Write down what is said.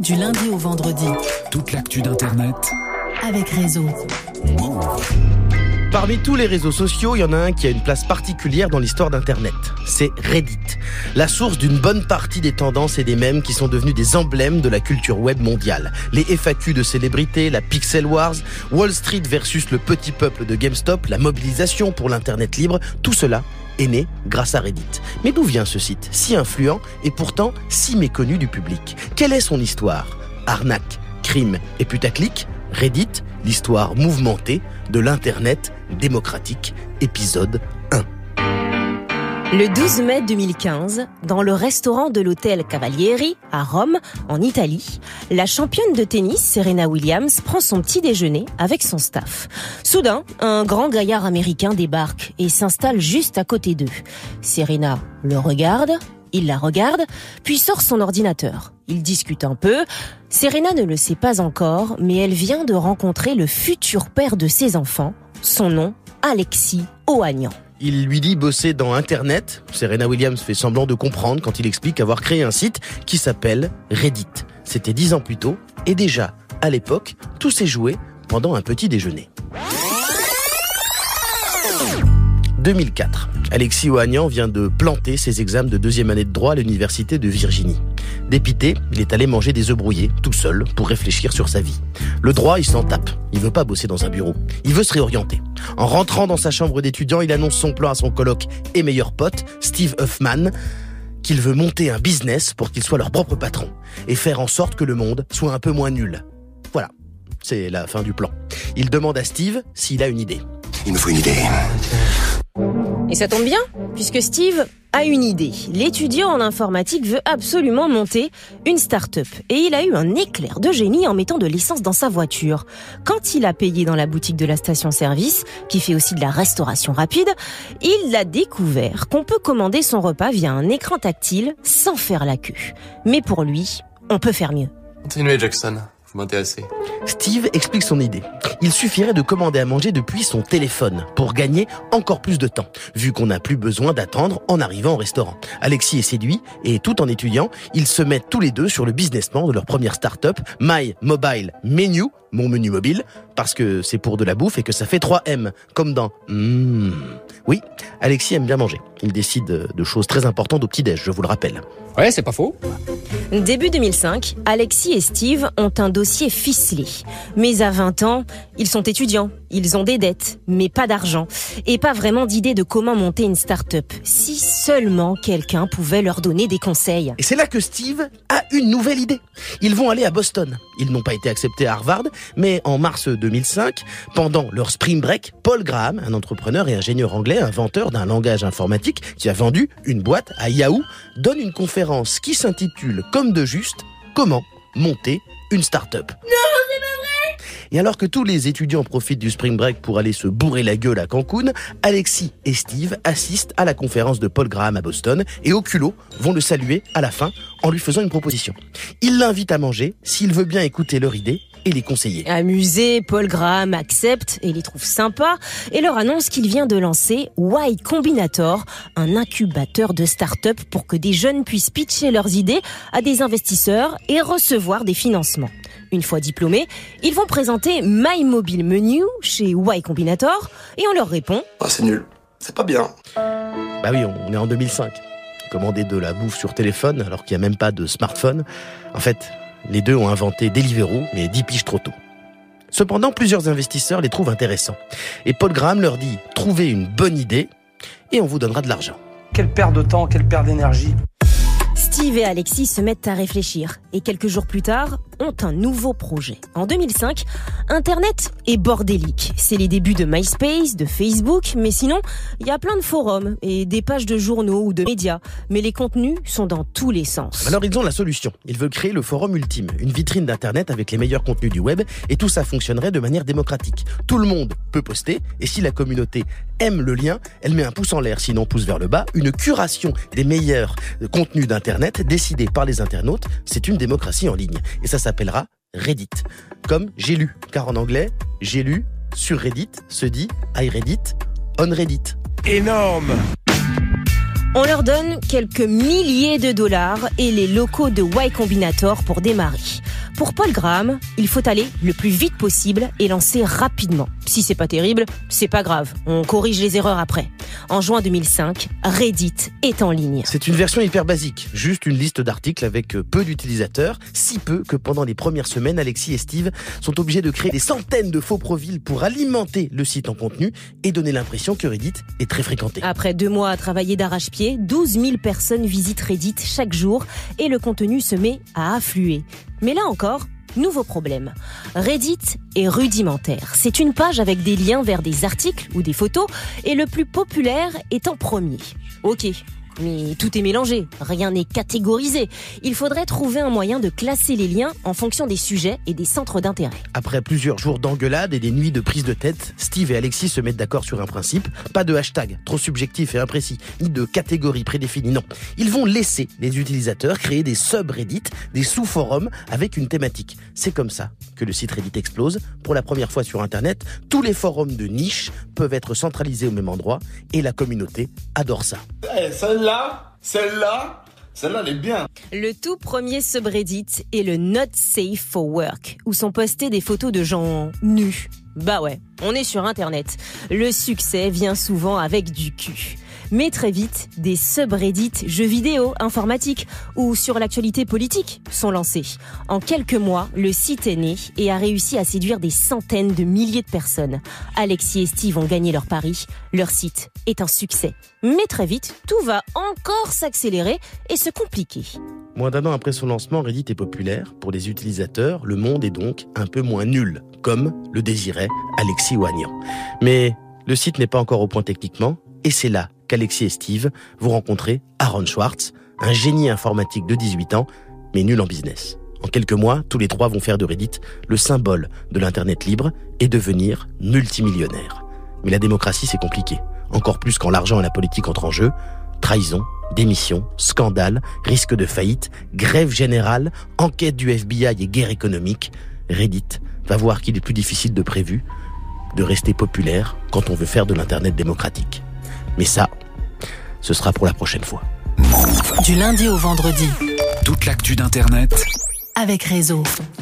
du lundi au vendredi. Toute l'actu d'Internet. Avec Réseau. Parmi tous les réseaux sociaux, il y en a un qui a une place particulière dans l'histoire d'Internet. C'est Reddit, la source d'une bonne partie des tendances et des mèmes qui sont devenus des emblèmes de la culture web mondiale. Les FAQ de célébrités, la Pixel Wars, Wall Street versus le petit peuple de GameStop, la mobilisation pour l'Internet libre, tout cela est né grâce à Reddit. Mais d'où vient ce site, si influent et pourtant si méconnu du public? Quelle est son histoire? Arnaque, crime et putaclic? Reddit, l'histoire mouvementée de l'Internet démocratique, épisode 1. Le 12 mai 2015, dans le restaurant de l'hôtel Cavalieri, à Rome, en Italie, la championne de tennis, Serena Williams, prend son petit déjeuner avec son staff. Soudain, un grand gaillard américain débarque et s'installe juste à côté d'eux. Serena le regarde, il la regarde, puis sort son ordinateur. Il discute un peu. Serena ne le sait pas encore, mais elle vient de rencontrer le futur père de ses enfants. Son nom, Alexis Ohanian. Il lui dit bosser dans Internet. Serena Williams fait semblant de comprendre quand il explique avoir créé un site qui s'appelle Reddit. C'était dix ans plus tôt, et déjà, à l'époque, tout s'est joué pendant un petit déjeuner. 2004. Alexis Ohanian vient de planter ses examens de deuxième année de droit à l'université de Virginie. Dépité, il est allé manger des œufs brouillés, tout seul, pour réfléchir sur sa vie. Le droit, il s'en tape. Il veut pas bosser dans un bureau. Il veut se réorienter. En rentrant dans sa chambre d'étudiant, il annonce son plan à son coloc et meilleur pote, Steve Huffman, qu'il veut monter un business pour qu'il soit leur propre patron et faire en sorte que le monde soit un peu moins nul. Voilà. C'est la fin du plan. Il demande à Steve s'il a une idée. Il me faut une idée. Et ça tombe bien, puisque Steve a une idée. L'étudiant en informatique veut absolument monter une start-up. Et il a eu un éclair de génie en mettant de l'essence dans sa voiture. Quand il a payé dans la boutique de la station-service, qui fait aussi de la restauration rapide, il a découvert qu'on peut commander son repas via un écran tactile sans faire la queue. Mais pour lui, on peut faire mieux. Continuez Jackson, vous m'intéressez. Steve explique son idée. Il suffirait de commander à manger depuis son téléphone pour gagner encore plus de temps, vu qu'on n'a plus besoin d'attendre en arrivant au restaurant. Alexis est séduit et tout en étudiant, ils se mettent tous les deux sur le business plan de leur première start-up, My Mobile Menu, mon menu mobile, parce que c'est pour de la bouffe et que ça fait 3 M, comme dans Mmh. Oui, Alexis aime bien manger. Il décide de choses très importantes au petit-déj, je vous le rappelle. Ouais, c'est pas faux. Début 2005, Alexis et Steve ont un dossier ficelé. Mais à 20 ans, ils sont étudiants, ils ont des dettes, mais pas d'argent. Et pas vraiment d'idée de comment monter une start-up. Si seulement quelqu'un pouvait leur donner des conseils. Et c'est là que Steve a une nouvelle idée. Ils vont aller à Boston. Ils n'ont pas été acceptés à Harvard, mais en mars 2005, pendant leur spring break, Paul Graham, un entrepreneur et ingénieur anglais, inventeur d'un langage informatique qui a vendu une boîte à Yahoo, donne une conférence qui s'intitule Comme de juste, comment monter une start-up. Et alors que tous les étudiants profitent du spring break pour aller se bourrer la gueule à Cancun, Alexis et Steve assistent à la conférence de Paul Graham à Boston et au culot vont le saluer à la fin en lui faisant une proposition. Ils l'invitent à manger s'il veut bien écouter leur idée et les conseiller. Amusé, Paul Graham accepte et les trouve sympas et leur annonce qu'il vient de lancer Y Combinator, un incubateur de start-up pour que des jeunes puissent pitcher leurs idées à des investisseurs et recevoir des financements. Une fois diplômés, ils vont présenter My Mobile Menu chez Y Combinator et on leur répond Oh, c'est nul. C'est pas bien. Bah oui, on est en 2005. Commander de la bouffe sur téléphone alors qu'il n'y a même pas de smartphone. En fait, les deux ont inventé Deliveroo, mais 10 piges trop tôt. Cependant, plusieurs investisseurs les trouvent intéressants. Et Paul Graham leur dit trouvez une bonne idée et on vous donnera de l'argent. Quelle perte de temps, quelle perte d'énergie. Steve et Alexis se mettent à réfléchir et quelques jours plus tard ont un nouveau projet. En 2005, Internet est bordélique. C'est les débuts de MySpace, de Facebook, mais sinon, il y a plein de forums et des pages de journaux ou de médias. Mais les contenus sont dans tous les sens. Alors ils ont la solution. Ils veulent créer le forum ultime, une vitrine d'Internet avec les meilleurs contenus du web et tout ça fonctionnerait de manière démocratique. Tout le monde peut poster et si la communauté aime le lien, elle met un pouce en l'air, sinon pouce vers le bas. Une curation des meilleurs contenus d'Internet décidée par les internautes, c'est une démocratie en ligne. Et ça s'appellera Reddit. Comme j'ai lu, car en anglais, j'ai lu sur Reddit se dit I Reddit on Reddit. Énorme On leur donne quelques milliers de dollars et les locaux de Y Combinator pour démarrer. Pour Paul Graham, il faut aller le plus vite possible et lancer rapidement. Si c'est pas terrible, c'est pas grave. On corrige les erreurs après. En juin 2005, Reddit est en ligne. C'est une version hyper basique, juste une liste d'articles avec euh, peu d'utilisateurs, si peu que pendant les premières semaines, Alexis et Steve sont obligés de créer des centaines de faux profils pour alimenter le site en contenu et donner l'impression que Reddit est très fréquenté. Après deux mois à travailler d'arrache-pied, 12 000 personnes visitent Reddit chaque jour et le contenu se met à affluer. Mais là encore, nouveau problème. Reddit est rudimentaire. C'est une page avec des liens vers des articles ou des photos et le plus populaire est en premier. Ok, mais tout est mélangé, rien n'est catégorisé. Il faudrait trouver un moyen de classer les liens en fonction des sujets et des centres d'intérêt. Après plusieurs jours d'engueulade et des nuits de prise de tête, Steve et Alexis se mettent d'accord sur un principe. Pas de hashtag trop subjectif et imprécis, ni de catégorie prédéfinie, non. Ils vont laisser les utilisateurs créer des subreddits, des sous-forums avec une thématique. C'est comme ça que le site Reddit explose. Pour la première fois sur Internet, tous les forums de niche peuvent être centralisés au même endroit et la communauté adore ça. Eh, celle-là, celle-là, celle-là, elle est bien. Le tout premier subreddit est le Not Safe for Work, où sont postées des photos de gens nus. Bah ouais, on est sur Internet. Le succès vient souvent avec du cul. Mais très vite, des subreddits jeux vidéo, informatiques ou sur l'actualité politique sont lancés. En quelques mois, le site est né et a réussi à séduire des centaines de milliers de personnes. Alexis et Steve ont gagné leur pari. Leur site est un succès. Mais très vite, tout va encore s'accélérer et se compliquer. Moins d'un an après son lancement, Reddit est populaire. Pour les utilisateurs, le monde est donc un peu moins nul, comme le désirait Alexis Wagnan. Mais le site n'est pas encore au point techniquement, et c'est là qu'Alexis et Steve vont rencontrer Aaron Schwartz, un génie informatique de 18 ans, mais nul en business. En quelques mois, tous les trois vont faire de Reddit le symbole de l'Internet libre et devenir multimillionnaires. Mais la démocratie, c'est compliqué. Encore plus quand l'argent et la politique entrent en jeu. Trahison, démission, scandale, risque de faillite, grève générale, enquête du FBI et guerre économique. Reddit va voir qu'il est plus difficile de prévu de rester populaire quand on veut faire de l'Internet démocratique. Mais ça, ce sera pour la prochaine fois. Du lundi au vendredi, Toute l'actu d'Internet avec Réseau.